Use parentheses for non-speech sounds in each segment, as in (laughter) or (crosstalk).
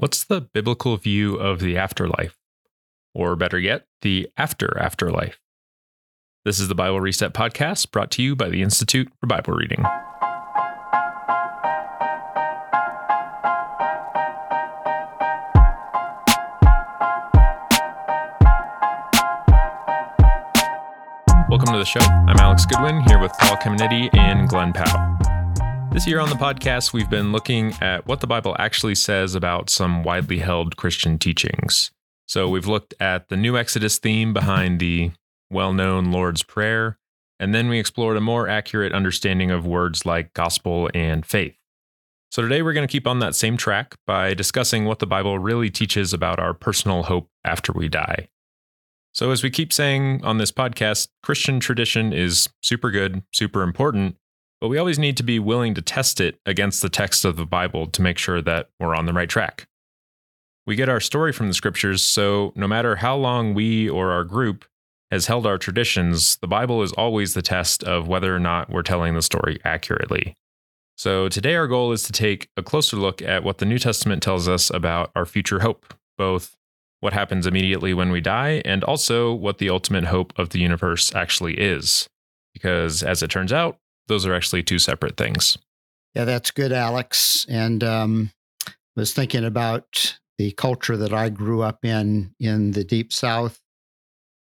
What's the biblical view of the afterlife? Or better yet, the after afterlife? This is the Bible Reset Podcast brought to you by the Institute for Bible Reading. Welcome to the show. I'm Alex Goodwin here with Paul Caminiti and Glenn Paauw. This year on the podcast, we've been looking at what the Bible actually says about some widely held Christian teachings. So we've looked at the new Exodus theme behind the well known Lord's Prayer, and then we explored a more accurate understanding of words like gospel and faith. So today we're going to keep on that same track by discussing what the Bible really teaches about our personal hope after we die. So, as we keep saying on this podcast, Christian tradition is super good, super important, but we always need to be willing to test it against the text of the Bible to make sure that we're on the right track. We get our story from the scriptures, so no matter how long we or our group has held our traditions, the Bible is always the test of whether or not we're telling the story accurately. So today, our goal is to take a closer look at what the New Testament tells us about our future hope, both what happens immediately when we die and also what the ultimate hope of the universe actually is. Because as it turns out, those are actually two separate things. Yeah, that's good, Alex. And um, was thinking about the culture that I grew up in in the deep south,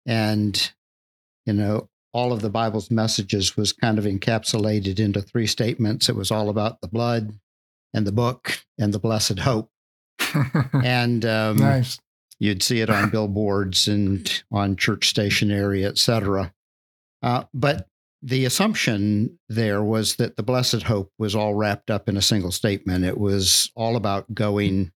and you know, all of the Bible's messages was kind of encapsulated into three statements. It was all about the blood and the book and the blessed hope. (laughs) and um, nice. you'd see it on (laughs) billboards and on church stationery, et cetera. Uh, but the assumption there was that the blessed hope was all wrapped up in a single statement. It was all about going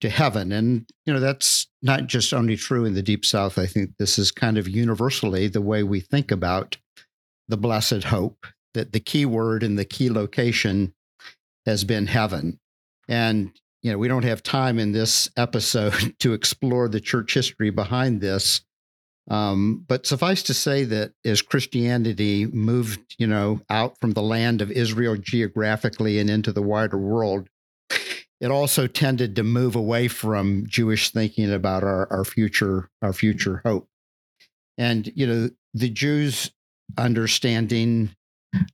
to heaven. And, you know, that's not just only true in the deep south. I think this is kind of universally the way we think about the blessed hope, that the key word and the key location has been heaven. And, you know, we don't have time in this episode (laughs) to explore the church history behind this. Um, but suffice to say that as Christianity moved, you know, out from the land of Israel geographically and into the wider world, it also tended to move away from Jewish thinking about our, our future, our future hope. And you know, the Jews' understanding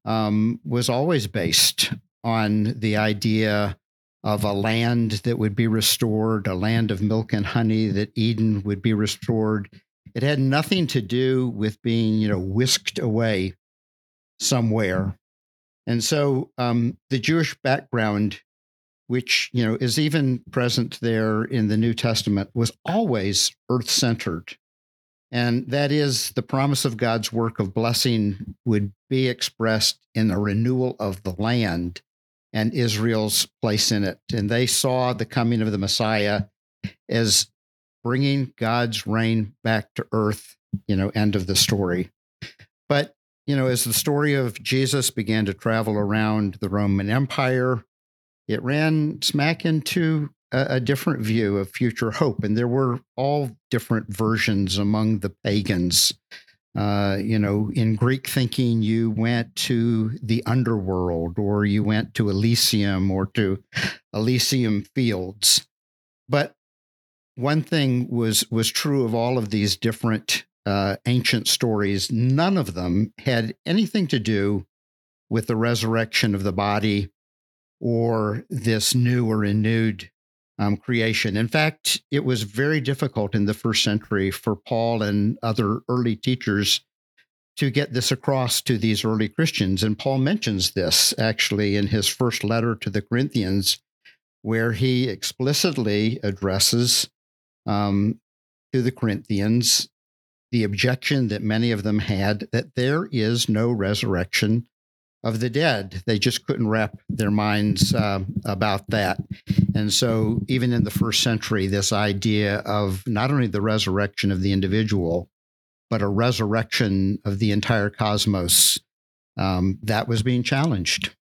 um, was always based on the idea of a land that would be restored, a land of milk and honey, that Eden would be restored it had nothing to do with being, you know, whisked away somewhere. And so um, the Jewish background, which, you know, is even present there in the New Testament, was always earth centered. And that is the promise of God's work of blessing would be expressed in the renewal of the land and Israel's place in it. And they saw the coming of the Messiah as bringing God's reign back to earth, you know, end of the story. But, you know, as the story of Jesus began to travel around the Roman Empire, it ran smack into a, a different view of future hope. And there were all different versions among the pagans. Uh, you know, in Greek thinking, you went to the underworld or you went to Elysium or to Elysium fields. But one thing was was true of all of these different uh, ancient stories. None of them had anything to do with the resurrection of the body or this new or renewed um, creation. In fact, it was very difficult in the first century for Paul and other early teachers to get this across to these early Christians. And Paul mentions this actually in his first letter to the Corinthians, where he explicitly addresses um, to the Corinthians the objection that many of them had that there is no resurrection of the dead. They just couldn't wrap their minds uh, about that. And so, even in the first century, this idea of not only the resurrection of the individual, but a resurrection of the entire cosmos, um, that was being challenged.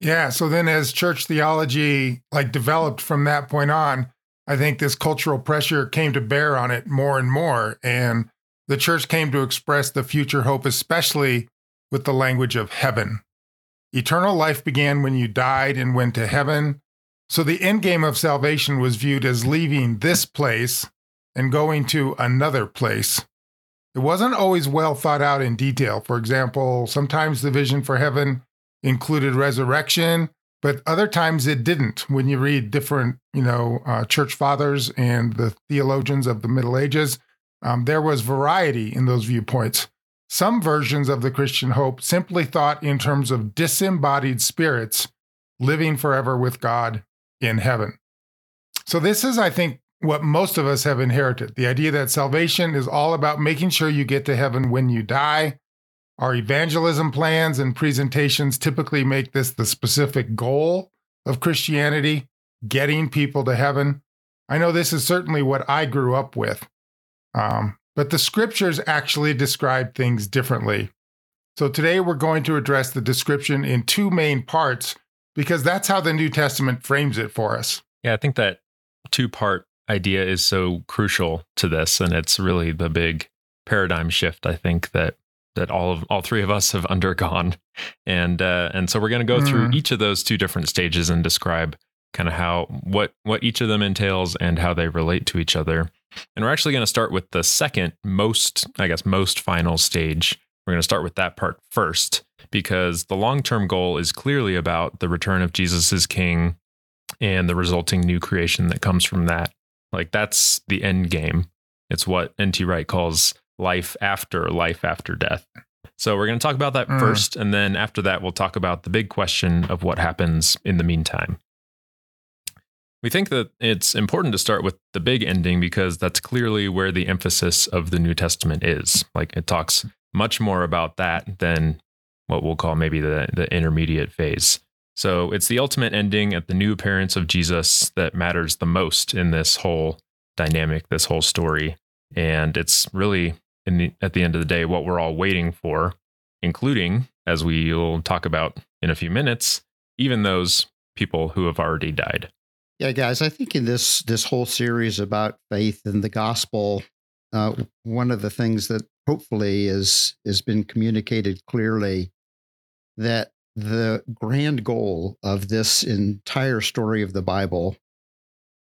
Yeah. So then, as church theology like developed from that point on, I think this cultural pressure came to bear on it more and more. And the church came to express the future hope, especially with the language of heaven. Eternal life began when you died and went to heaven. So the end game of salvation was viewed as leaving this place and going to another place. It wasn't always well thought out in detail. For example, sometimes the vision for heaven included resurrection, but other times it didn't. When you read different, you know, uh, church fathers and the theologians of the Middle Ages, um, there was variety in those viewpoints. Some versions of the Christian hope simply thought in terms of disembodied spirits living forever with God in heaven. So, this is, I think, what most of us have inherited the idea that salvation is all about making sure you get to heaven when you die. Our evangelism plans and presentations typically make this the specific goal of Christianity, getting people to heaven. I know this is certainly what I grew up with. Um, but the scriptures actually describe things differently. So today we're going to address the description in two main parts because that's how the New Testament frames it for us. Yeah, I think that two part idea is so crucial to this and it's really the big paradigm shift I think that that all of all three of us have undergone and uh, and so we're going to go mm. through each of those two different stages and describe kind of how what what each of them entails and how they relate to each other and we're actually going to start with the second most I guess most final stage we're going to start with that part first because the long-term goal is clearly about the return of Jesus as king and the resulting new creation that comes from that like that's the end game. It's what N.T. Wright calls life after life after death. So we're going to talk about that mm. first. And then after that, we'll talk about the big question of what happens in the meantime. We think that it's important to start with the big ending because that's clearly where the emphasis of the New Testament is. Like it talks much more about that than what we'll call maybe the, the intermediate phase. So it's the ultimate ending at the new appearance of Jesus that matters the most in this whole dynamic, this whole story. And it's really, the, at the end of the day, what we're all waiting for, including, as we'll talk about in a few minutes, even those people who have already died. Yeah, guys, I think in this this whole series about faith and the gospel, uh, one of the things that hopefully is has been communicated clearly that the grand goal of this entire story of the Bible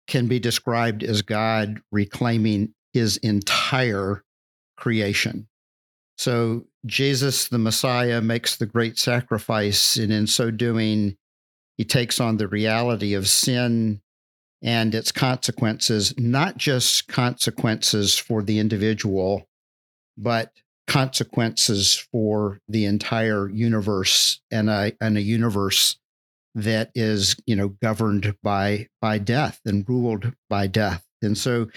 can be described as God reclaiming his entire creation. So, Jesus, the Messiah, makes the great sacrifice, and in so doing, he takes on the reality of sin and its consequences, not just consequences for the individual, but consequences for the entire universe and a and a universe that is you know governed by by death and ruled by death and so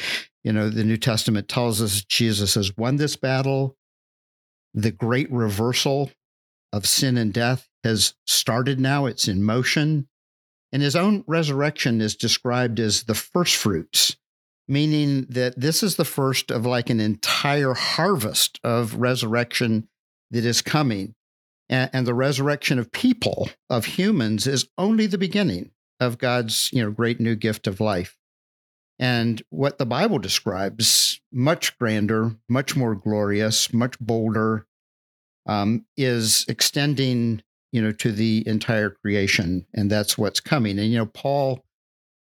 you know the new testament tells us jesus has won this battle the great reversal of sin and death has started now it's in motion and his own resurrection is described as the first fruits meaning that this is the first of like an entire harvest of resurrection that is coming. And, the resurrection of people, of humans, is only the beginning of God's you know, great new gift of life. And what the Bible describes, much grander, much more glorious, much bolder, um, is extending you know to the entire creation and that's what's coming and you know paul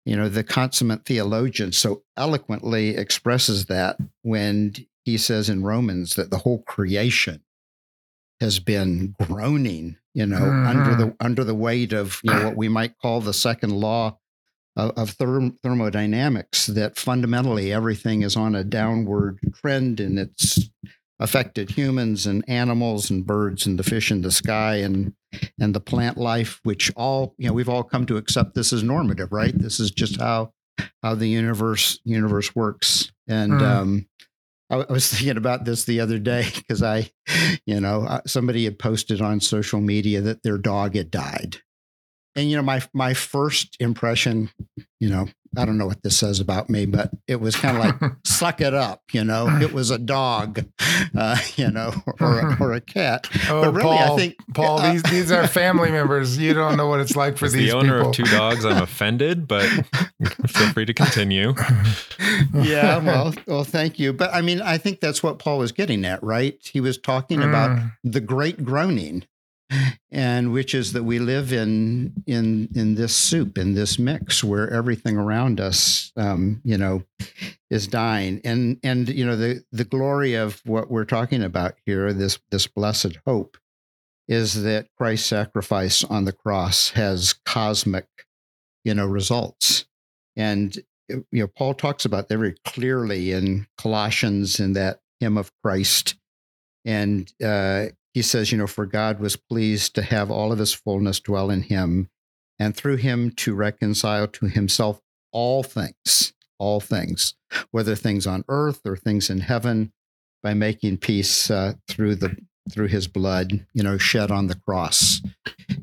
you know, the consummate theologian so eloquently expresses that when he says in Romans that the whole creation has been groaning, you know, mm-hmm. under the under the weight of you know what we might call the second law of, of therm- thermodynamics. That fundamentally everything is on a downward trend, and it's affected humans and animals and birds and the fish in the sky and and the plant life which all you know we've all come to accept this as normative right this is just how how the universe universe works and mm. um I, I was (laughs) thinking about this the other day because I, you know, somebody had posted on social media that their dog had died, and you know, my my first impression, you know, I don't know what this says about me, but it was kind of like (laughs) suck it up, you know. (laughs) It was a dog, uh, (laughs) you know, or a, or a cat. Oh, but really, Paul, I think Paul, uh, these these are family members. You don't know what it's like for As these. The owner people. of two dogs. I'm offended, but feel free to continue. yeah, well, well, thank you. But I mean, I think that's what Paul was getting at, right? He was talking mm. about the great groaning and which is that we live in in in this soup in this mix where everything around us um, you know is dying. And and you know the the glory of what we're talking about here this this blessed hope is that Christ's sacrifice on the cross has cosmic you know results. And you know Paul talks about that very clearly in Colossians in that hymn of Christ. And uh, he says, you know, for God was pleased to have all of his fullness dwell in him, and through him to reconcile to himself all things, all things, whether things on earth or things in heaven, by making peace uh, through the through his blood, you know, shed on the cross.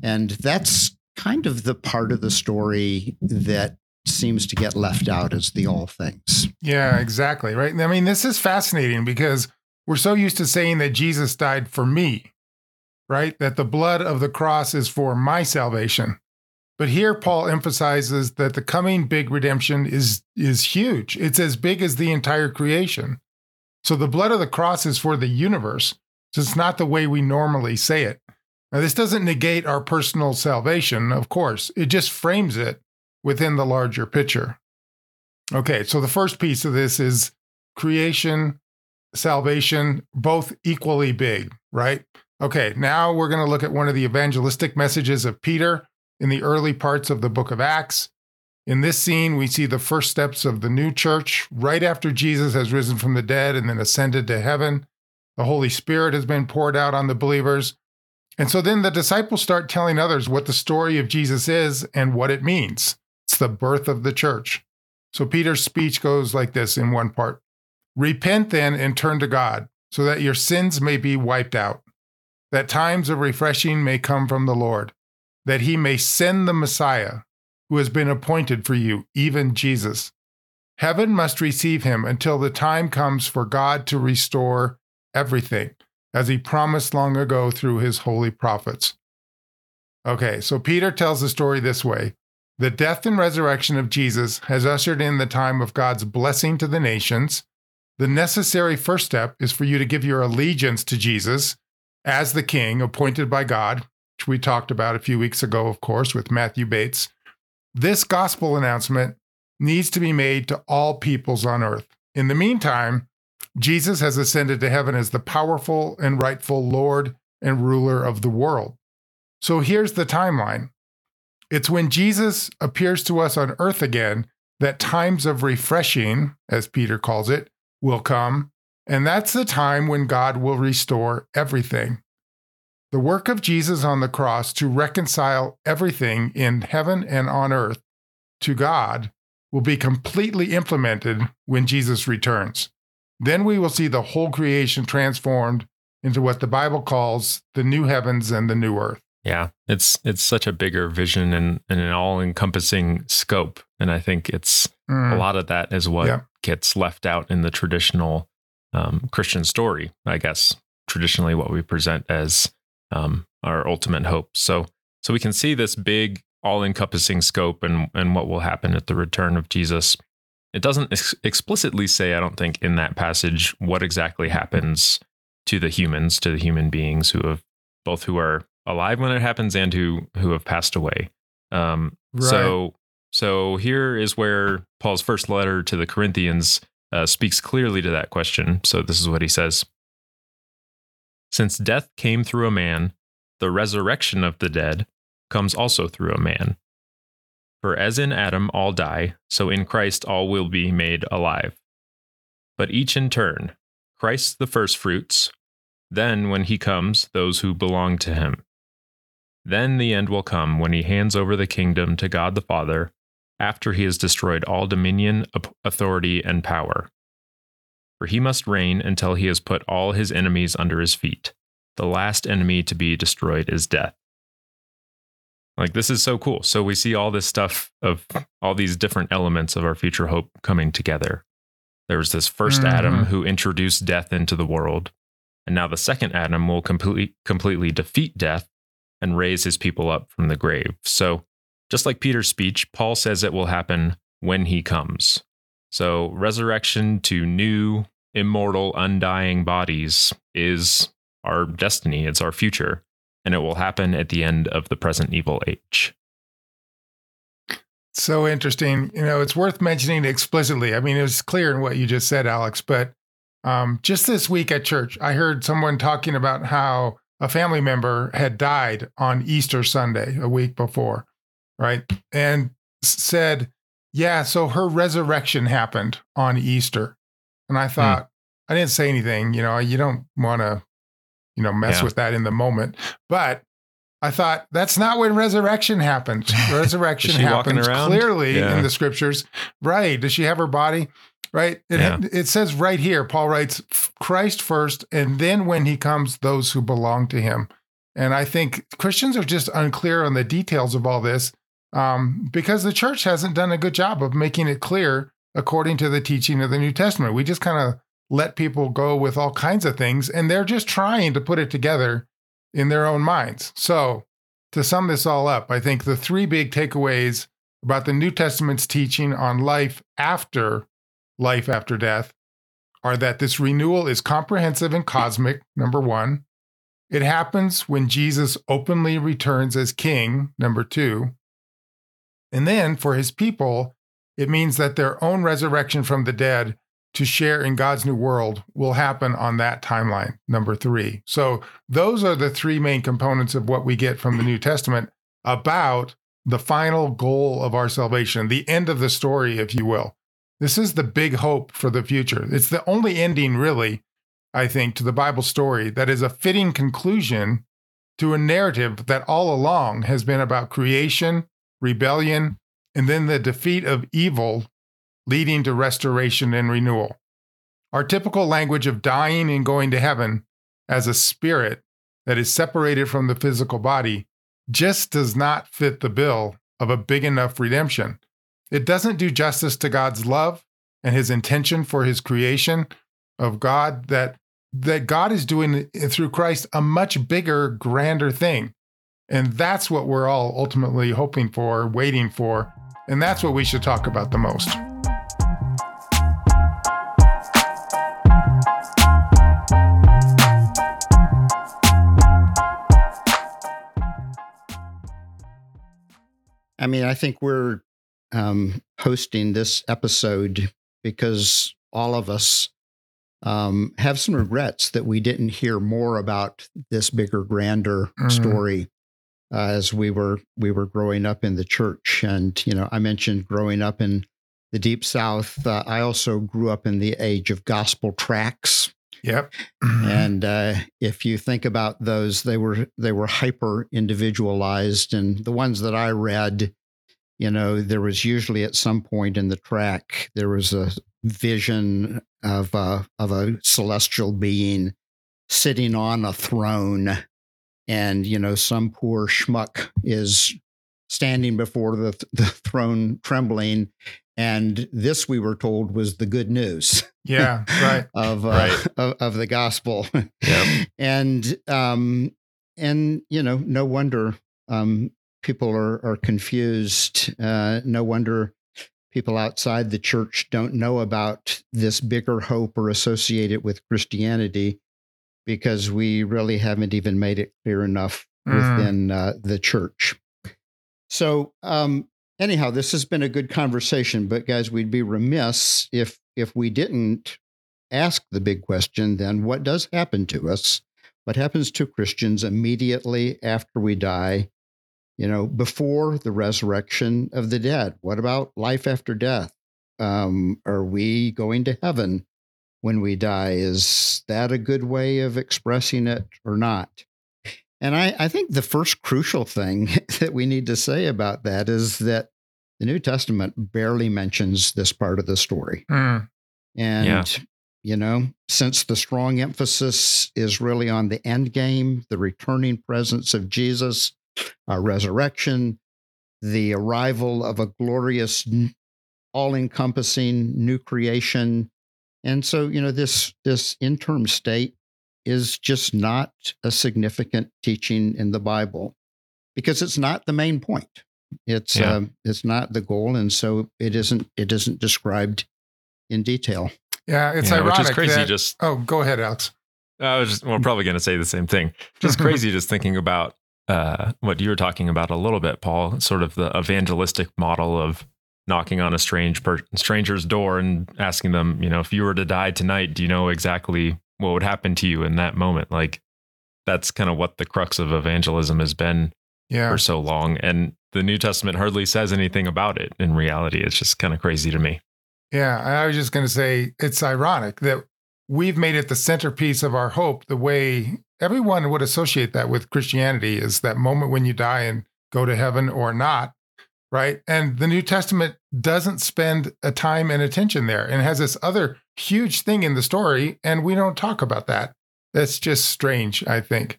And that's kind of the part of the story that seems to get left out as the all things. Yeah, exactly. Right. I mean, this is fascinating because we're so used to saying that Jesus died for me, right? That the blood of the cross is for my salvation. But here Paul emphasizes that the coming big redemption is is huge. It's as big as the entire creation. So the blood of the cross is for the universe. So it's not the way we normally say it. Now this doesn't negate our personal salvation, of course. It just frames it within the larger picture. Okay, so the first piece of this is creation salvation, both equally big, right? Okay, now we're going to look at one of the evangelistic messages of Peter in the early parts of the book of Acts. In this scene, we see the first steps of the new church right after Jesus has risen from the dead and then ascended to heaven. The Holy Spirit has been poured out on the believers. And so then the disciples start telling others what the story of Jesus is and what it means. It's the birth of the church. So Peter's speech goes like this in one part Repent then and turn to God, so that your sins may be wiped out, that times of refreshing may come from the Lord, that he may send the Messiah, who has been appointed for you, even Jesus. Heaven must receive him until the time comes for God to restore everything, as he promised long ago through his holy prophets. Okay, so Peter tells the story this way The death and resurrection of Jesus has ushered in the time of God's blessing to the nations the necessary first step is for you to give your allegiance to Jesus as the king appointed by God, which we talked about a few weeks ago, of course, with Matthew Bates. This gospel announcement needs to be made to all peoples on earth. In the meantime, Jesus has ascended to heaven as the powerful and rightful Lord and ruler of the world. So here's the timeline it's when Jesus appears to us on earth again that times of refreshing, as Peter calls it, will come, and that's the time when God will restore everything. The work of Jesus on the cross to reconcile everything in heaven and on earth to God will be completely implemented when Jesus returns. Then we will see the whole creation transformed into what the Bible calls the new heavens and the new earth. Yeah, it's it's such a bigger vision and, and an all-encompassing scope, and I think it's mm. a lot of that is what yeah. Gets left out in the traditional um, Christian story. I guess traditionally what we present as um, our ultimate hope. So so we can see this big, all-encompassing scope and and what will happen at the return of Jesus. It doesn't ex- explicitly say, I don't think, in that passage what exactly happens to the humans, to the human beings who have both who are alive when it happens and who who have passed away. Um, right. So so here is where Paul's first letter to the Corinthians uh, speaks clearly to that question. So this is what he says: Since death came through a man, the resurrection of the dead comes also through a man. For as in Adam all die, so in Christ all will be made alive. But each in turn, Christ the firstfruits, then when he comes, those who belong to him. Then the end will come when he hands over the kingdom to God the Father after he has destroyed all dominion, authority, and power. For he must reign until he has put all his enemies under his feet. The last enemy to be destroyed is death. Like, this is so cool. So, we see all this stuff of all these different elements of our future hope coming together. There was this 1st mm-hmm. Adam who introduced death into the world. And now the second Adam will completely, completely defeat death and raise his people up from the grave. So, just like Peter's speech, Paul says it will happen when he comes. So, resurrection to new, immortal, undying bodies is our destiny, it's our future. and it will happen at the end of the present evil age. So interesting. You know, it's worth mentioning explicitly. I mean, it was clear in what you just said, Alex, but um, just this week at church, I heard someone talking about how a family member had died on Easter Sunday a week before, right? And said, Yeah, so her resurrection happened on Easter. And I hmm. thought, hmm. I didn't say anything. You know, you don't want to, you know, mess yeah. with that in the moment. But I thought that's not when resurrection (laughs) happens. Resurrection happens clearly yeah. in the scriptures. Right. Does she have her body? Right. It, yeah. it says right here, Paul writes, Christ first, and then when he comes, those who belong to him. And I think Christians are just unclear on the details of all this um, because the church hasn't done a good job of making it clear according to the teaching of the New Testament. We just kind of let people go with all kinds of things, and they're just trying to put it together in their own minds. So, to sum this all up, I think the three big takeaways about the New Testament's teaching on life after life after death are that this renewal is comprehensive and cosmic, number one. It happens when Jesus openly returns as king, number two. And then for his people, it means that their own resurrection from the dead to share in God's new world will happen on that timeline, number three. So, those are the three main components of what we get from the New Testament about the final goal of our salvation, the end of the story, if you will. This is the big hope for the future. It's the only ending, really, I think, to the Bible story that is a fitting conclusion to a narrative that all along has been about creation, rebellion, and then the defeat of evil leading to restoration and renewal. Our typical language of dying and going to heaven as a spirit that is separated from the physical body just does not fit the bill of a big enough redemption. It doesn't do justice to God's love and his intention for his creation of God that that God is doing through Christ a much bigger, grander thing. And that's what we're all ultimately hoping for, waiting for. And that's what we should talk about the most. I mean, I think we're um, hosting this episode because all of us um, have some regrets that we didn't hear more about this bigger, grander mm-hmm. story uh, as we were we were growing up in the church. And you know, I mentioned growing up in the deep South. Uh, I also grew up in the age of gospel tracts. Yep. and uh, if you think about those, they were they were hyper individualized, and the ones that I read, you know, there was usually at some point in the track there was a vision of a, of a celestial being sitting on a throne, and you know, some poor schmuck is standing before the, the throne trembling and this we were told was the good news yeah right (laughs) of, uh, right. (laughs) of, of the gospel yep. (laughs) and um and you know no wonder um people are are confused uh no wonder people outside the church don't know about this bigger hope or associate it with christianity because we really haven't even made it clear enough mm. within uh, the church so um anyhow, this has been a good conversation, but guys, we'd be remiss if if we didn't ask the big question then what does happen to us? What happens to Christians immediately after we die? You know, before the resurrection of the dead? What about life after death? Um, are we going to heaven when we die? Is that a good way of expressing it or not? And I, I think the first crucial thing (laughs) that we need to say about that is that the New Testament barely mentions this part of the story. Mm. And, yeah. you know, since the strong emphasis is really on the end game, the returning presence of Jesus, our resurrection, the arrival of a glorious, all encompassing new creation. And so, you know, this, this interim state is just not a significant teaching in the Bible because it's not the main point. It's yeah. uh, it's not the goal, and so it isn't it isn't described in detail. Yeah, it's yeah, ironic. Which is crazy. That, just oh, go ahead, Alex. I was just, we're probably going to say the same thing. Just (laughs) crazy, just thinking about uh, what you were talking about a little bit, Paul. Sort of the evangelistic model of knocking on a strange per- stranger's door and asking them, you know, if you were to die tonight, do you know exactly what would happen to you in that moment? Like that's kind of what the crux of evangelism has been Yeah. for so long, and the New Testament hardly says anything about it. In reality, it's just kind of crazy to me. Yeah. I was just going to say it's ironic that we've made it the centerpiece of our hope the way everyone would associate that with Christianity is that moment when you die and go to heaven or not. Right. And the New Testament doesn't spend a time and attention there and has this other huge thing in the story. And we don't talk about that. That's just strange, I think.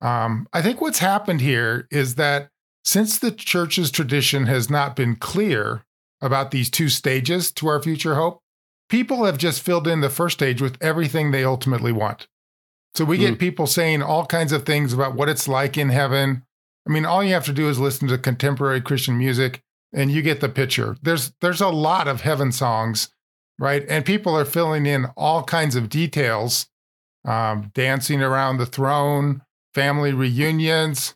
Um, I think what's happened here is that since the church's tradition has not been clear about these two stages to our future hope, people have just filled in the first stage with everything they ultimately want. So we get people saying all kinds of things about what it's like in heaven. I mean, all you have to do is listen to contemporary Christian music and you get the picture. There's there's a lot of heaven songs, right? And people are filling in all kinds of details, um, dancing around the throne, family reunions.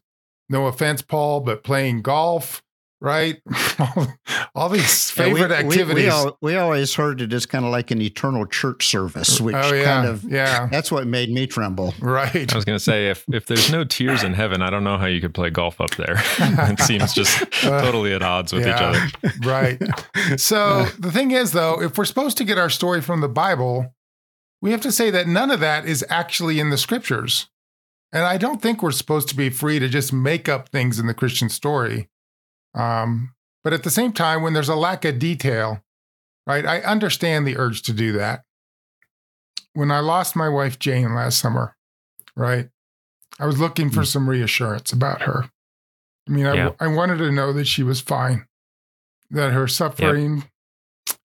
No offense, Paul, but playing golf, right? (laughs) all these Yeah, we- favorite we- activities. We, al- we always heard it as kind of like an eternal church service, which oh yeah, kind of yeah, (laughs) that's what made me tremble. right. I was going to say, if if there's no tears in heaven, I don't know how you could play golf up there. (laughs) it seems just uh, totally at odds with each other. right. So the thing is, though, if we're supposed to get our story from the Bible, we have to say that none of that is actually in the scriptures. And I don't think we're supposed to be free to just make up things in the Christian story. Um, but at the same time, when there's a lack of detail, right, I understand the urge to do that. When I lost my wife, Jane, last summer, right, I was looking for some reassurance about her. I mean, I, Yeah. I wanted to know that she was fine, that her suffering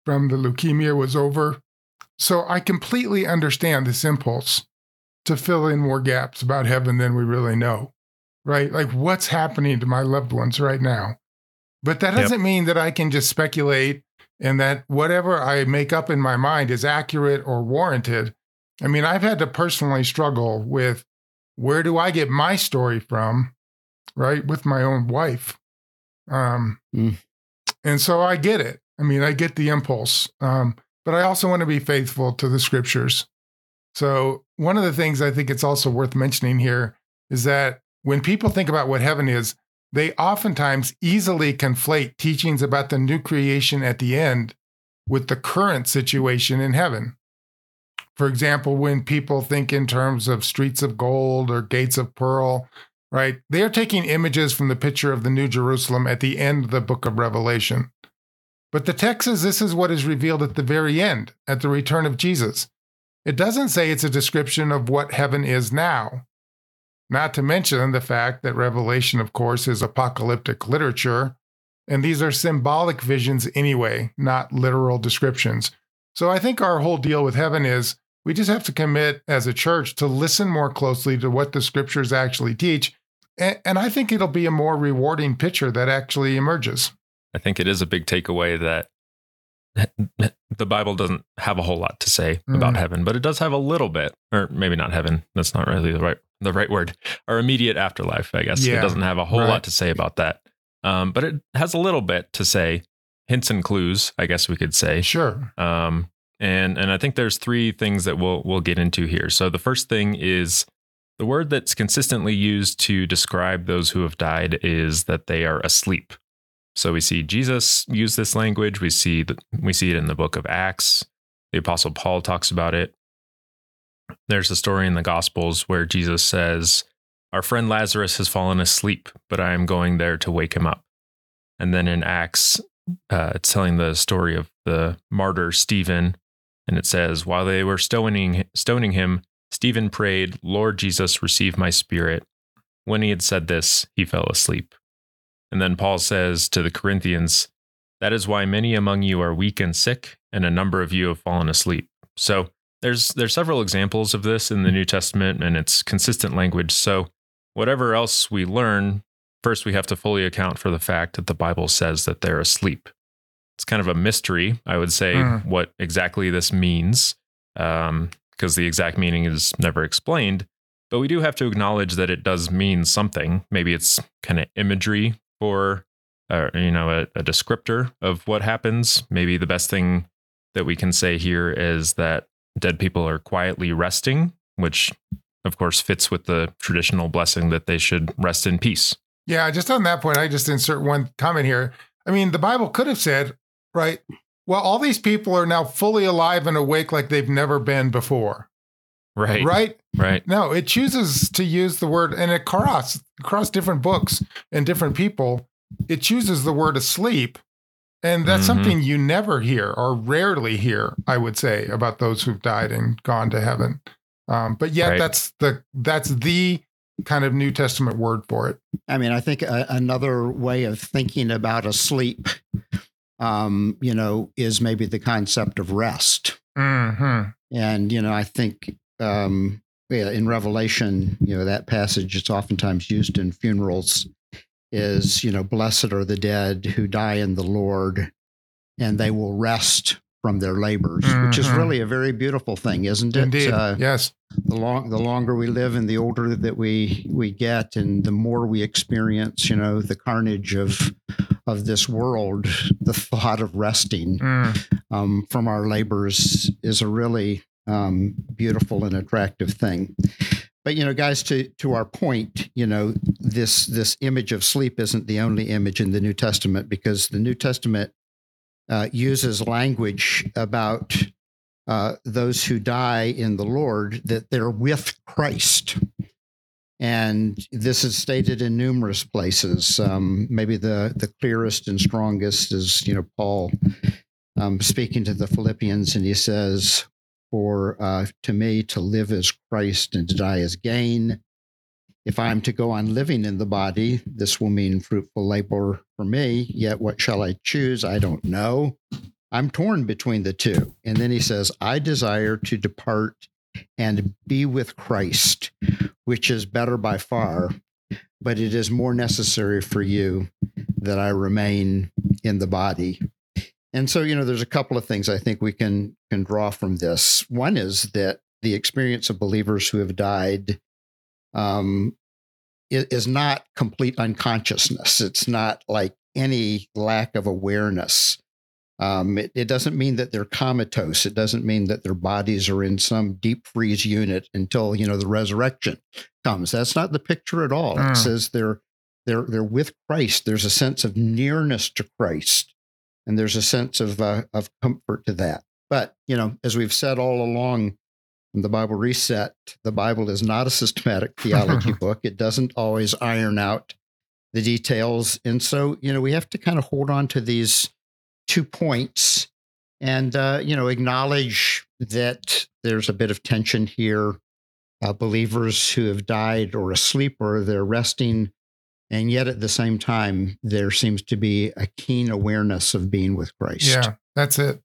from the leukemia was over. So I completely understand this impulse to fill in more gaps about heaven than we really know, right? Like what's happening to my loved ones right now. But that doesn't mean that I can just speculate and that whatever I make up in my mind is accurate or warranted. I mean, I've had to personally struggle with where do I get my story from, right? With my own wife. Um, Mm. And so I get it. I mean, I get the impulse. Um, but I also want to be faithful to the scriptures. So, one of the things I think it's also worth mentioning here is that when people think about what heaven is, they oftentimes easily conflate teachings about the new creation at the end with the current situation in heaven. For example, when people think in terms of streets of gold or gates of pearl, right, they are taking images from the picture of the New Jerusalem at the end of the book of Revelation. But the text says this is what is revealed at the very end, at the return of Jesus. It doesn't say it's a description of what heaven is now. Not to mention the fact that Revelation, of course, is apocalyptic literature, and these are symbolic visions anyway, not literal descriptions. So I think our whole deal with heaven is we just have to commit as a church to listen more closely to what the scriptures actually teach. And, I think it'll be a more rewarding picture that actually emerges. I think it is a big takeaway that the Bible doesn't have a whole lot to say about Mhm. heaven, but it does have a little bit, or maybe not heaven. That's not really the right the right word. Our immediate afterlife, I guess. Yeah, it doesn't have a whole right. lot to say about that, um, but it has a little bit to say. Hints and clues, I guess we could say. Sure. Um, and and I think there's three things that we'll we'll get into here. So the first thing is the word that's consistently used to describe those who have died is that they are asleep. So we see Jesus use this language. We see that we see it in the book of Acts. The apostle Paul talks about it. There's a story in the Gospels where Jesus says, "Our friend Lazarus has fallen asleep, but I am going there to wake him up." And then in Acts, uh, it's telling the story of the martyr Stephen, and it says, "While they were stoning stoning him, Stephen prayed, Lord Jesus, receive my spirit." When he had said this, he fell asleep. And then Paul says to the Corinthians, That is why many among you are weak and sick, and a number of you have fallen asleep. So there's there's several examples of this in the New Testament, and it's consistent language. So whatever else we learn, first we have to fully account for the fact that the Bible says that they're asleep. It's kind of a mystery, I would say, Mm. what exactly this means. Um, because the exact meaning is never explained. But we do have to acknowledge that it does mean something. Maybe it's kind of imagery for, uh, you know, a, a descriptor of what happens. Maybe the best thing that we can say here is that dead people are quietly resting, which of course fits with the traditional blessing that they should rest in peace. Yeah, just on that point, I just insert one comment here. I mean, the Bible could have said, right, well, all these people are now fully alive and awake like they've never been before. Right. Right? Right. No, it chooses to use the word, and across across different books and different people, it chooses the word asleep. And that's Mhm. something you never hear or rarely hear, I would say, about those who've died and gone to heaven. Um, but yet, Right. that's the that's the kind of New Testament word for it. I mean, I think a, another way of thinking about asleep, um, you know, is maybe the concept of rest. hmm And, you know, I think um, yeah, in Revelation, you know, that passage it's oftentimes used in funerals is, you know, blessed are the dead who die in the Lord and they will rest from their labors, which is Mhm. really a very beautiful thing, isn't it? Indeed, Uh, yes. the long the longer we live and the older that we we get and the more we experience you know the carnage of of this world the (laughs) thought of resting Mm. um, from our labors is a really um, beautiful and attractive thing but you know guys to to our point you know this this image of sleep isn't the only image in the new testament because the new testament uh, uses language about uh, those who die in the Lord that they're with Christ. And this is stated in numerous places. Um, maybe the, the clearest and strongest is, you know, Paul um, speaking to the Philippians, and he says, For uh, to me to live as Christ and to die as gain. If I'm to go on living in the body, this will mean fruitful labor for me. Yet what shall I choose? I don't know. I'm torn between the two. And then he says, I desire to depart and be with Christ, which is better by far, but it is more necessary for you that I remain in the body. And so, you know, there's a couple of things I think we can can draw from this. One is that the experience of believers who have died um, is not complete unconsciousness. It's not like any lack of awareness. Um, it, it doesn't mean that they're comatose. It doesn't mean that their bodies are in some deep freeze unit until you know the resurrection comes. That's not the picture at all. Mm. It says they're they're they're with Christ. There's a sense of nearness to Christ, and there's a sense of uh, of comfort to that. But you know, as we've said all along in the Bible Reset, the Bible is not a systematic (laughs) theology book. It doesn't always iron out the details, and so you know we have to kind of hold on to these two points and uh, you know acknowledge that there's a bit of tension here uh, believers who have died or asleep or they're resting and yet at the same time there seems to be a keen awareness of being with christ. Yeah, that's it.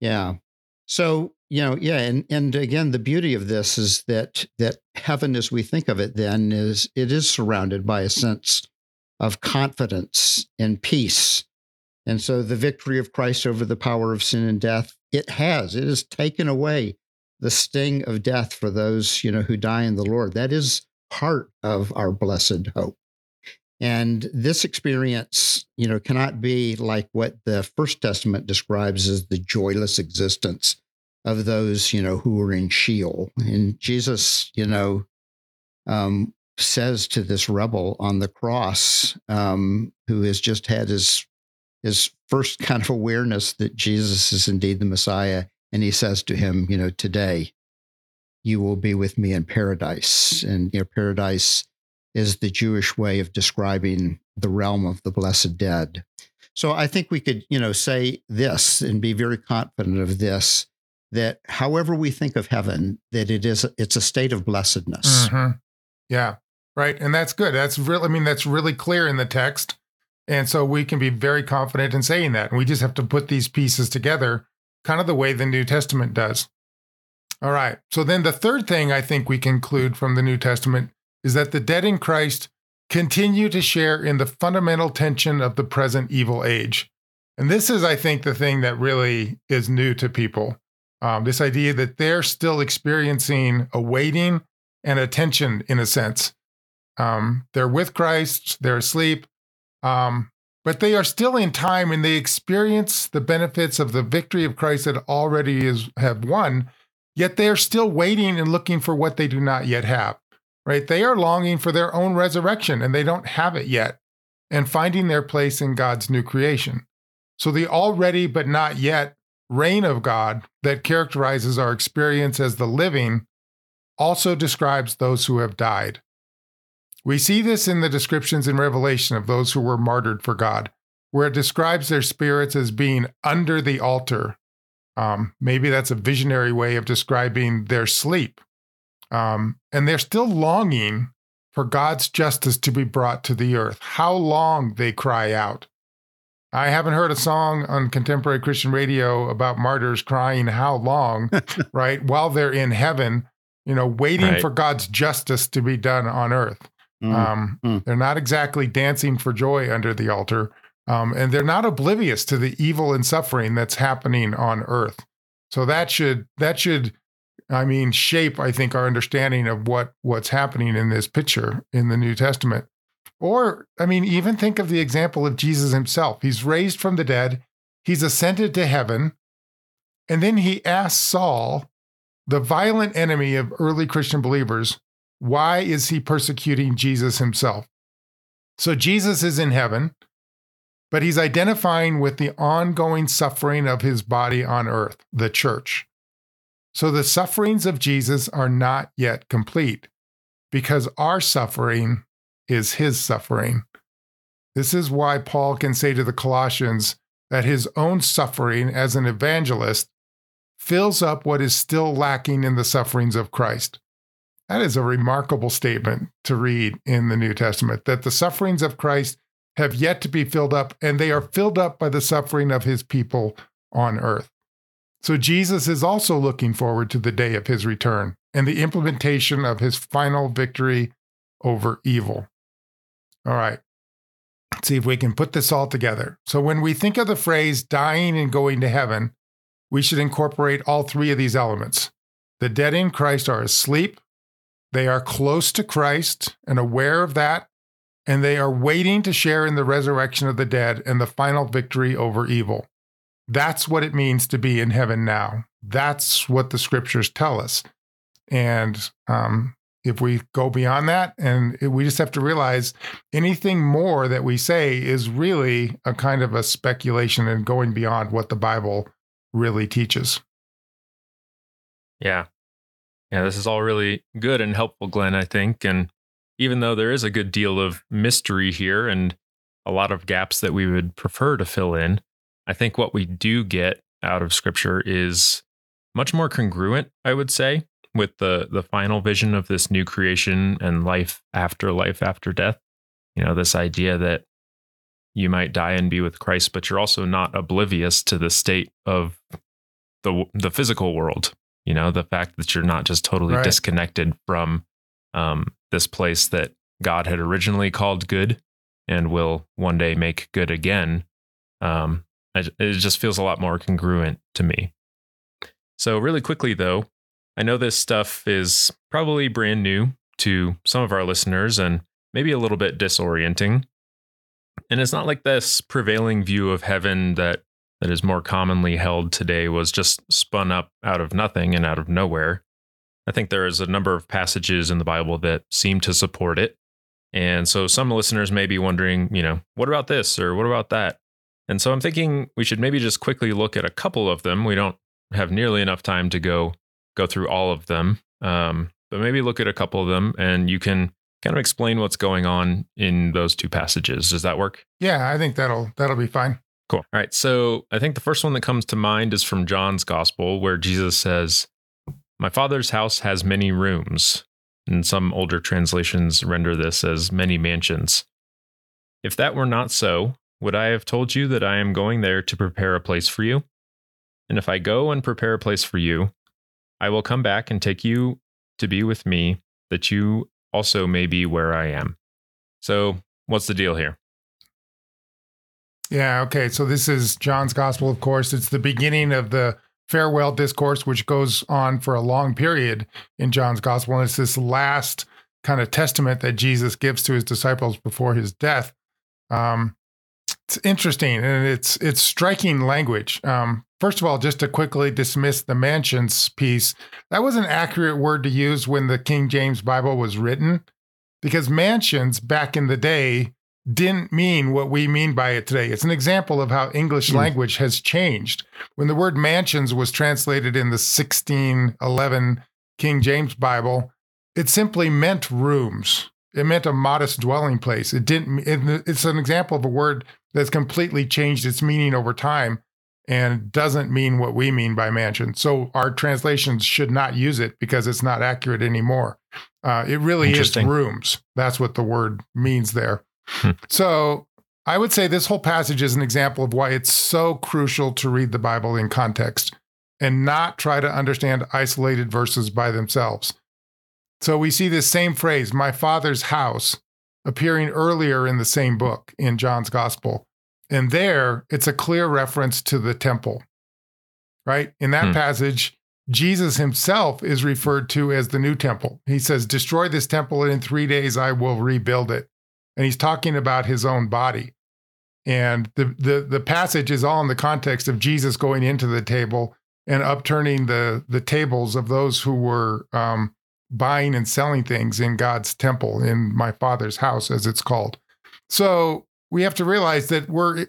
yeah. So you know yeah and and again the beauty of this is that that heaven as we think of it then is it is surrounded by a sense of confidence and peace. And so the victory of Christ over the power of sin and death it has it has taken away the sting of death for those you know who die in the Lord. That is part of our blessed hope and this experience, you know, cannot be like what the First Testament describes as the joyless existence of those, you know, who are in Sheol. And Jesus, you know, um, says to this rebel on the cross, um, who has just had his his first kind of awareness that Jesus is indeed the Messiah, and he says to him, you know, today you will be with me in paradise. And you know, paradise is the Jewish way of describing the realm of the blessed dead. So I think we could, you know, say this and be very confident of this that however we think of heaven, that it is it's a state of blessedness. Mhm. Yeah, right. And that's good. That's real. I mean, that's really clear in the text. And so we can be very confident in saying that. And we just have to put these pieces together kind of the way the New Testament does. All right. So then the third thing I think we conclude from the New Testament is that the dead in Christ continue to share in the fundamental tension of the present evil age. And this is, I think, the thing that really is new to people. Um, this idea that they're still experiencing a waiting and attention in a sense. Um, they're with Christ, they're asleep, um, but they are still in time and they experience the benefits of the victory of Christ that already is have won. Yet they are still waiting and looking for what they do not yet have. Right? They are longing for their own resurrection and they don't have it yet, and finding their place in God's new creation. So the already but not yet reign of God that characterizes our experience as the living also describes those who have died. We see this in the descriptions in Revelation of those who were martyred for God, where it describes their spirits as being under the altar. Um, maybe that's a visionary way of describing their sleep. Um, and they're still longing for God's justice to be brought to the earth. How long they cry out. I haven't heard a song on contemporary Christian radio about martyrs crying how long, (laughs) right? While they're in heaven, you know, waiting right. for God's justice to be done on earth. Mm. Um, mm. They're not exactly dancing for joy under the altar, um, and they're not oblivious to the evil and suffering that's happening on earth. So that should that should, I mean, shape I think our understanding of what what's happening in this picture in the New Testament. Or, I mean, even think of the example of Jesus himself. He's raised from the dead, he's ascended to heaven, and then he asks Saul, the violent enemy of early Christian believers, why is he persecuting Jesus himself? So Jesus is in heaven, but he's identifying with the ongoing suffering of his body on earth, the church. So the sufferings of Jesus are not yet complete because our suffering is his suffering. This is why Paul can say to the Colossians that his own suffering as an evangelist fills up what is still lacking in the sufferings of Christ. That is a remarkable statement to read in the New Testament that the sufferings of Christ have yet to be filled up, and they are filled up by the suffering of his people on earth. So Jesus is also looking forward to the day of his return and the implementation of his final victory over evil. All right. Let's see if we can put this all together. So, when we think of the phrase dying and going to heaven, we should incorporate all three of these elements. The dead in Christ are asleep, they are close to Christ and aware of that, and they are waiting to share in the resurrection of the dead and the final victory over evil. That's what it means to be in heaven now. That's what the scriptures tell us. And um, if we go beyond that and we just have to realize anything more that we say is really a kind of a speculation and going beyond what the bible really teaches yeah yeah this is all really good and helpful glenn i think and even though there is a good deal of mystery here and a lot of gaps that we would prefer to fill in i think what we do get out of scripture is much more congruent i would say with the the final vision of this new creation and life after life after death. You know, this idea that you might die and be with Christ, but you're also not oblivious to the state of the the physical world. You know, the fact that you're not just totally right. disconnected from um, this place that God had originally called good and will one day make good again. Um, it, it just feels a lot more congruent to me. So, really quickly though, I know this stuff is probably brand new to some of our listeners and maybe a little bit disorienting. And it's not like this prevailing view of heaven that that is more commonly held today was just spun up out of nothing and out of nowhere. I think there is a number of passages in the Bible that seem to support it. And so some listeners may be wondering, you know, what about this or what about that? And so I'm thinking we should maybe just quickly look at a couple of them. We don't have nearly enough time to go go through all of them, um, but maybe look at a couple of them and you can kind of explain what's going on in those two passages. Does that work? Yeah, I think that'll that'll be fine. Cool. All right. So I think the first one that comes to mind is from John's gospel, where Jesus says, My father's house has many rooms. And some older translations render this as many mansions. If that were not so, would I have told you that I am going there to prepare a place for you? And if I go and prepare a place for you, I will come back and take you to be with me, that you also may be where I am. So, what's the deal here? Yeah, okay. So, this is John's gospel, of course. It's the beginning of the farewell discourse, which goes on for a long period in John's gospel. And it's this last kind of testament that Jesus gives to his disciples before his death. Um, it's interesting and it's it's striking language. Um, first of all, just to quickly dismiss the mansions piece, that was an accurate word to use when the King James Bible was written, because mansions back in the day didn't mean what we mean by it today. It's an example of how English mm. language has changed. When the word mansions was translated in the 1611 King James Bible, it simply meant rooms. It meant a modest dwelling place. It didn't. It, it's an example of a word that's completely changed its meaning over time and doesn't mean what we mean by mansion. So our translations should not use it because it's not accurate anymore. Uh, it really is rooms. That's what the word means there. Hmm. So I would say this whole passage is an example of why it's so crucial to read the Bible in context and not try to understand isolated verses by themselves. So we see this same phrase, my father's house, appearing earlier in the same book in John's gospel. And there, it's a clear reference to the temple, right? In that hmm. passage, Jesus himself is referred to as the new temple. He says, Destroy this temple, and in three days I will rebuild it. And he's talking about his own body. And the, the, the passage is all in the context of Jesus going into the table and upturning the, the tables of those who were um, buying and selling things in God's temple, in my father's house, as it's called. So we have to realize that we're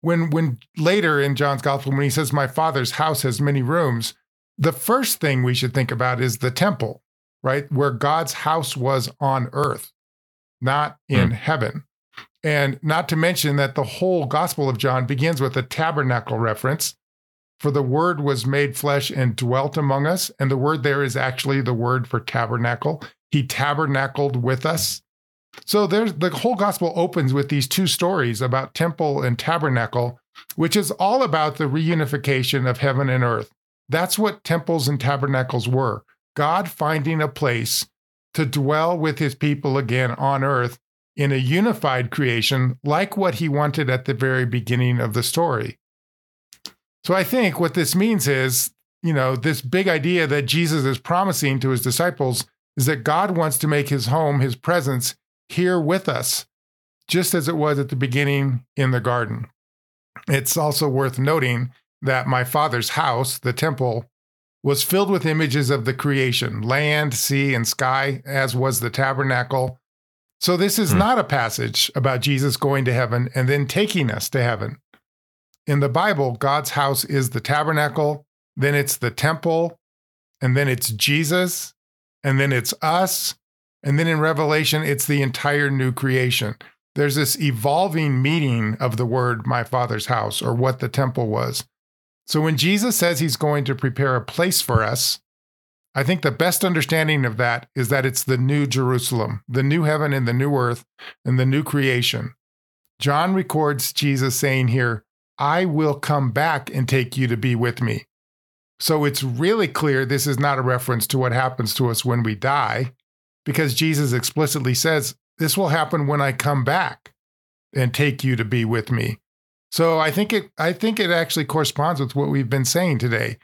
when when later in John's gospel when he says my father's house has many rooms, the first thing we should think about is the temple, right? Where God's house was on earth, not in mm. heaven. And not to mention that the whole gospel of John begins with a tabernacle reference. For the word was made flesh and dwelt among us. And the word there is actually the word for tabernacle. He tabernacled with us. So there's the whole gospel opens with these two stories about temple and tabernacle, which is all about the reunification of heaven and earth. That's what temples and tabernacles were. God finding a place to dwell with his people again on earth in a unified creation, like what he wanted at the very beginning of the story. So I think what this means is, you know, this big idea that Jesus is promising to his disciples is that God wants to make his home, his presence, here with us, just as it was at the beginning in the garden. It's also worth noting that my father's house, the temple, was filled with images of the creation land, sea, and sky, as was the tabernacle. So, this is hmm. not a passage about Jesus going to heaven and then taking us to heaven. In the Bible, God's house is the tabernacle, then it's the temple, and then it's Jesus, and then it's us, and then in Revelation, it's the entire new creation. There's this evolving meaning of the word my father's house or what the temple was. So when Jesus says he's going to prepare a place for us, I think the best understanding of that is that it's the new Jerusalem, the new heaven and the new earth and the new creation. John records Jesus saying here, I will come back and take you to be with me. So it's really clear this is not a reference to what happens to us when we die because Jesus explicitly says, This will happen when I come back and take you to be with me. So I think it I think it actually corresponds with what we've been saying today.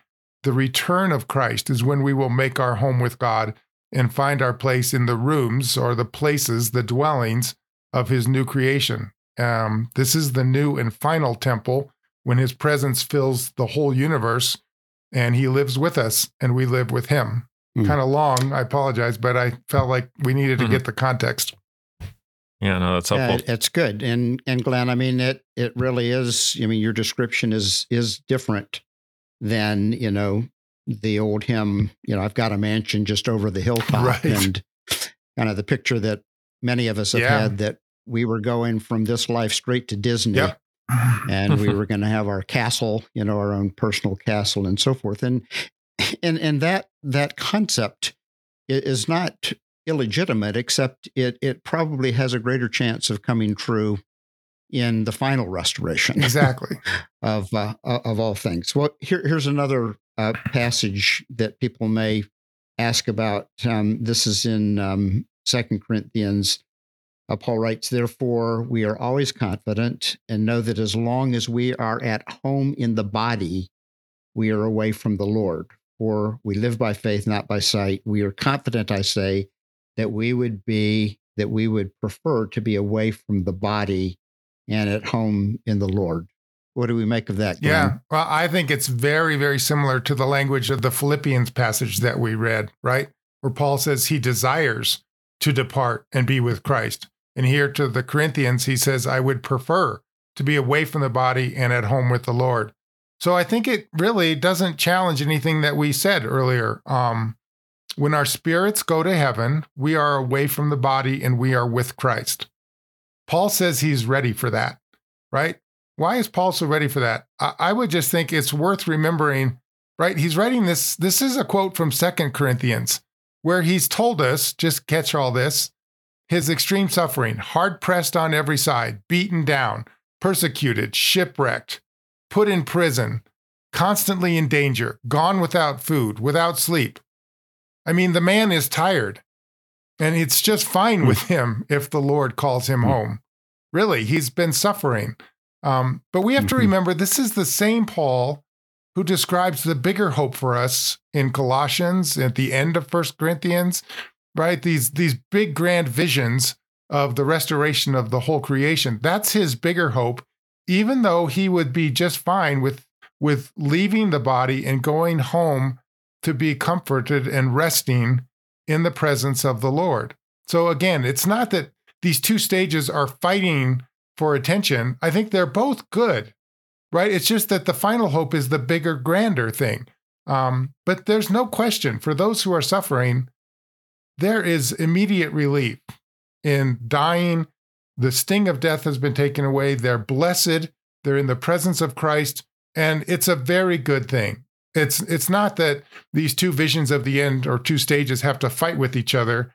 The return of Christ is when we will make our home with God and find our place in the rooms or the places, the dwellings of his new creation. Um, this is the new and final temple when his presence fills the whole universe and he lives with us and we live with him mm. kind of long. I apologize, but I felt like we needed to mm-hmm. get the context. Yeah, no, that's helpful. Yeah, it's good. And and Glenn, I mean it it really is, I mean your description is is different than, you know, the old hymn, you know, I've got a mansion just over the (laughs) hilltop right. and kind of the picture that many of us have yeah. had that we were going from this life straight to Disney. Yep. and we were (laughs) going to have our castle, you know, our own personal castle and so forth. And and and that that concept is not illegitimate, except it it probably has a greater chance of coming true in the final restoration. (laughs) Exactly. of uh, of all things. Well, here, here's another uh, passage that people may ask about. Um, this is in um, Second Corinthians. Uh, Paul writes, Therefore, we are always confident and know that as long as we are at home in the body, we are away from the Lord. For we live by faith, not by sight. We are confident, I say, that we would be, that we would prefer to be away from the body and at home in the Lord. What do we make of that? Glenn? Yeah. Well, I think it's very, very similar to the language of the Philippians passage that we read, right? Where Paul says he desires to depart and be with Christ. And here to the Corinthians, he says, I would prefer to be away from the body and at home with the Lord. So I think it really doesn't challenge anything that we said earlier. Um, when our spirits go to heaven, we are away from the body and we are with Christ. Paul says he's ready for that, right? Why is Paul so ready for that? I, I would just think it's worth remembering, right? He's writing this. This is a quote from Second Corinthians, where he's told us, just catch all this, his extreme suffering, hard pressed on every side, beaten down, persecuted, shipwrecked, put in prison, constantly in danger, gone without food, without sleep. I mean, the man is tired, and it's just fine with Hmm. him if the Lord calls him home. Really, he's been suffering. Um, but we have to Mhm. remember this is the same Paul who describes the bigger hope for us in Colossians at the end of First Corinthians, right? These these big grand visions of the restoration of the whole creation. That's his bigger hope even though he would be just fine with with leaving the body and going home to be comforted and resting in the presence of the Lord. So again, it's not that these two stages are fighting for attention. I think they're both good, right? It's just that the final hope is the bigger, grander thing. Um, but there's no question for those who are suffering, there is immediate relief in dying the sting of death has been taken away. They're blessed. They're in the presence of Christ, and it's a very good thing. It's it's not that these two visions of the end or two stages have to fight with each other.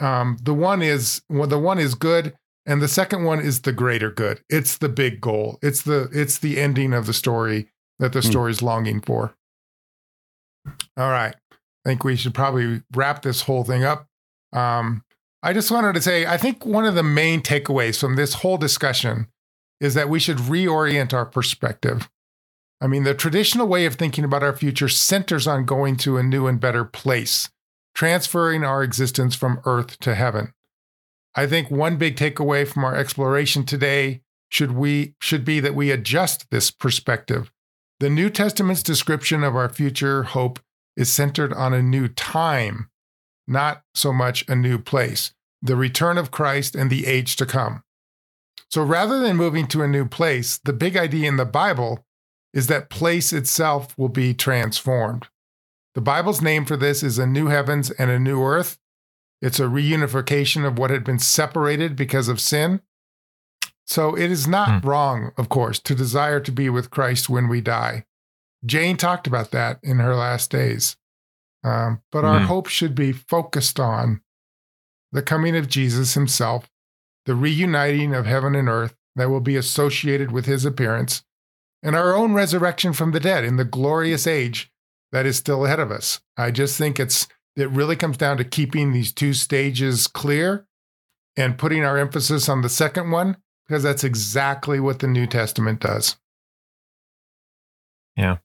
Um, the one is well, the one is good, and the second one is the greater good. It's the big goal. It's the it's the ending of the story that the Hmm. story's longing for. All right, I think we should probably wrap this whole thing up. Um, I just wanted to say, I think one of the main takeaways from this whole discussion is that we should reorient our perspective. I mean, the traditional way of thinking about our future centers on going to a new and better place, transferring our existence from earth to heaven. I think one big takeaway from our exploration today should we should be that we adjust this perspective. The New Testament's description of our future hope is centered on a new time, not so much a new place, the return of Christ and the age to come. So rather than moving to a new place, the big idea in the Bible is that place itself will be transformed. The Bible's name for this is a new heavens and a new earth. It's a reunification of what had been separated because of sin. So it is not Hmm. wrong, of course, to desire to be with Christ when we die. Jane talked about that in her last days. Um, but our Mhm. hope should be focused on the coming of Jesus himself, the reuniting of heaven and earth that will be associated with his appearance, and our own resurrection from the dead in the glorious age that is still ahead of us. I just think it's it really comes down to keeping these two stages clear and putting our emphasis on the second one because that's exactly what the New Testament does. Yeah.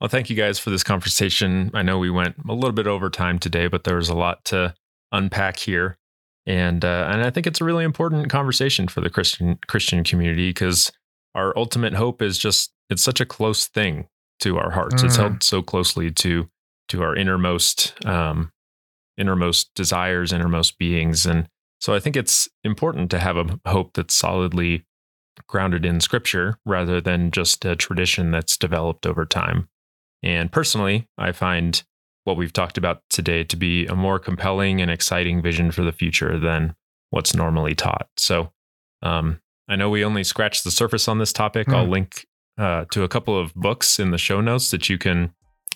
Well, thank you guys for this conversation. I know we went a little bit over time today, but there was a lot to unpack here, and uh, and I think it's a really important conversation for the Christian Christian community because our ultimate hope is just it's such a close thing to our hearts. It's Mm. held so closely to to our innermost um, innermost desires, innermost beings, and so I think it's important to have a hope that's solidly grounded in Scripture rather than just a tradition that's developed over time. And personally, I find what we've talked about today to be a more compelling and exciting vision for the future than what's normally taught. So um, I know we only scratched the surface on this topic. I'll Hmm. link uh, to a couple of books in the show notes that you can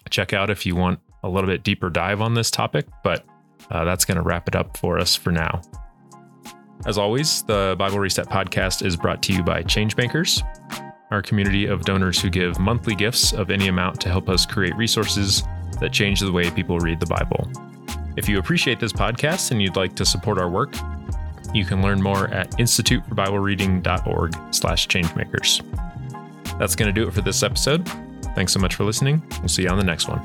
check out if you want a little bit deeper dive on this topic. But uh, that's going to wrap it up for us for now. As always, the Bible Reset podcast is brought to you by Changemakers, our community of donors who give monthly gifts of any amount to help us create resources that change the way people read the Bible. If you appreciate this podcast and you'd like to support our work, you can learn more at instituteforbiblereading.org slash changemakers. That's going to do it for this episode. Thanks so much for listening. We'll see you on the next one.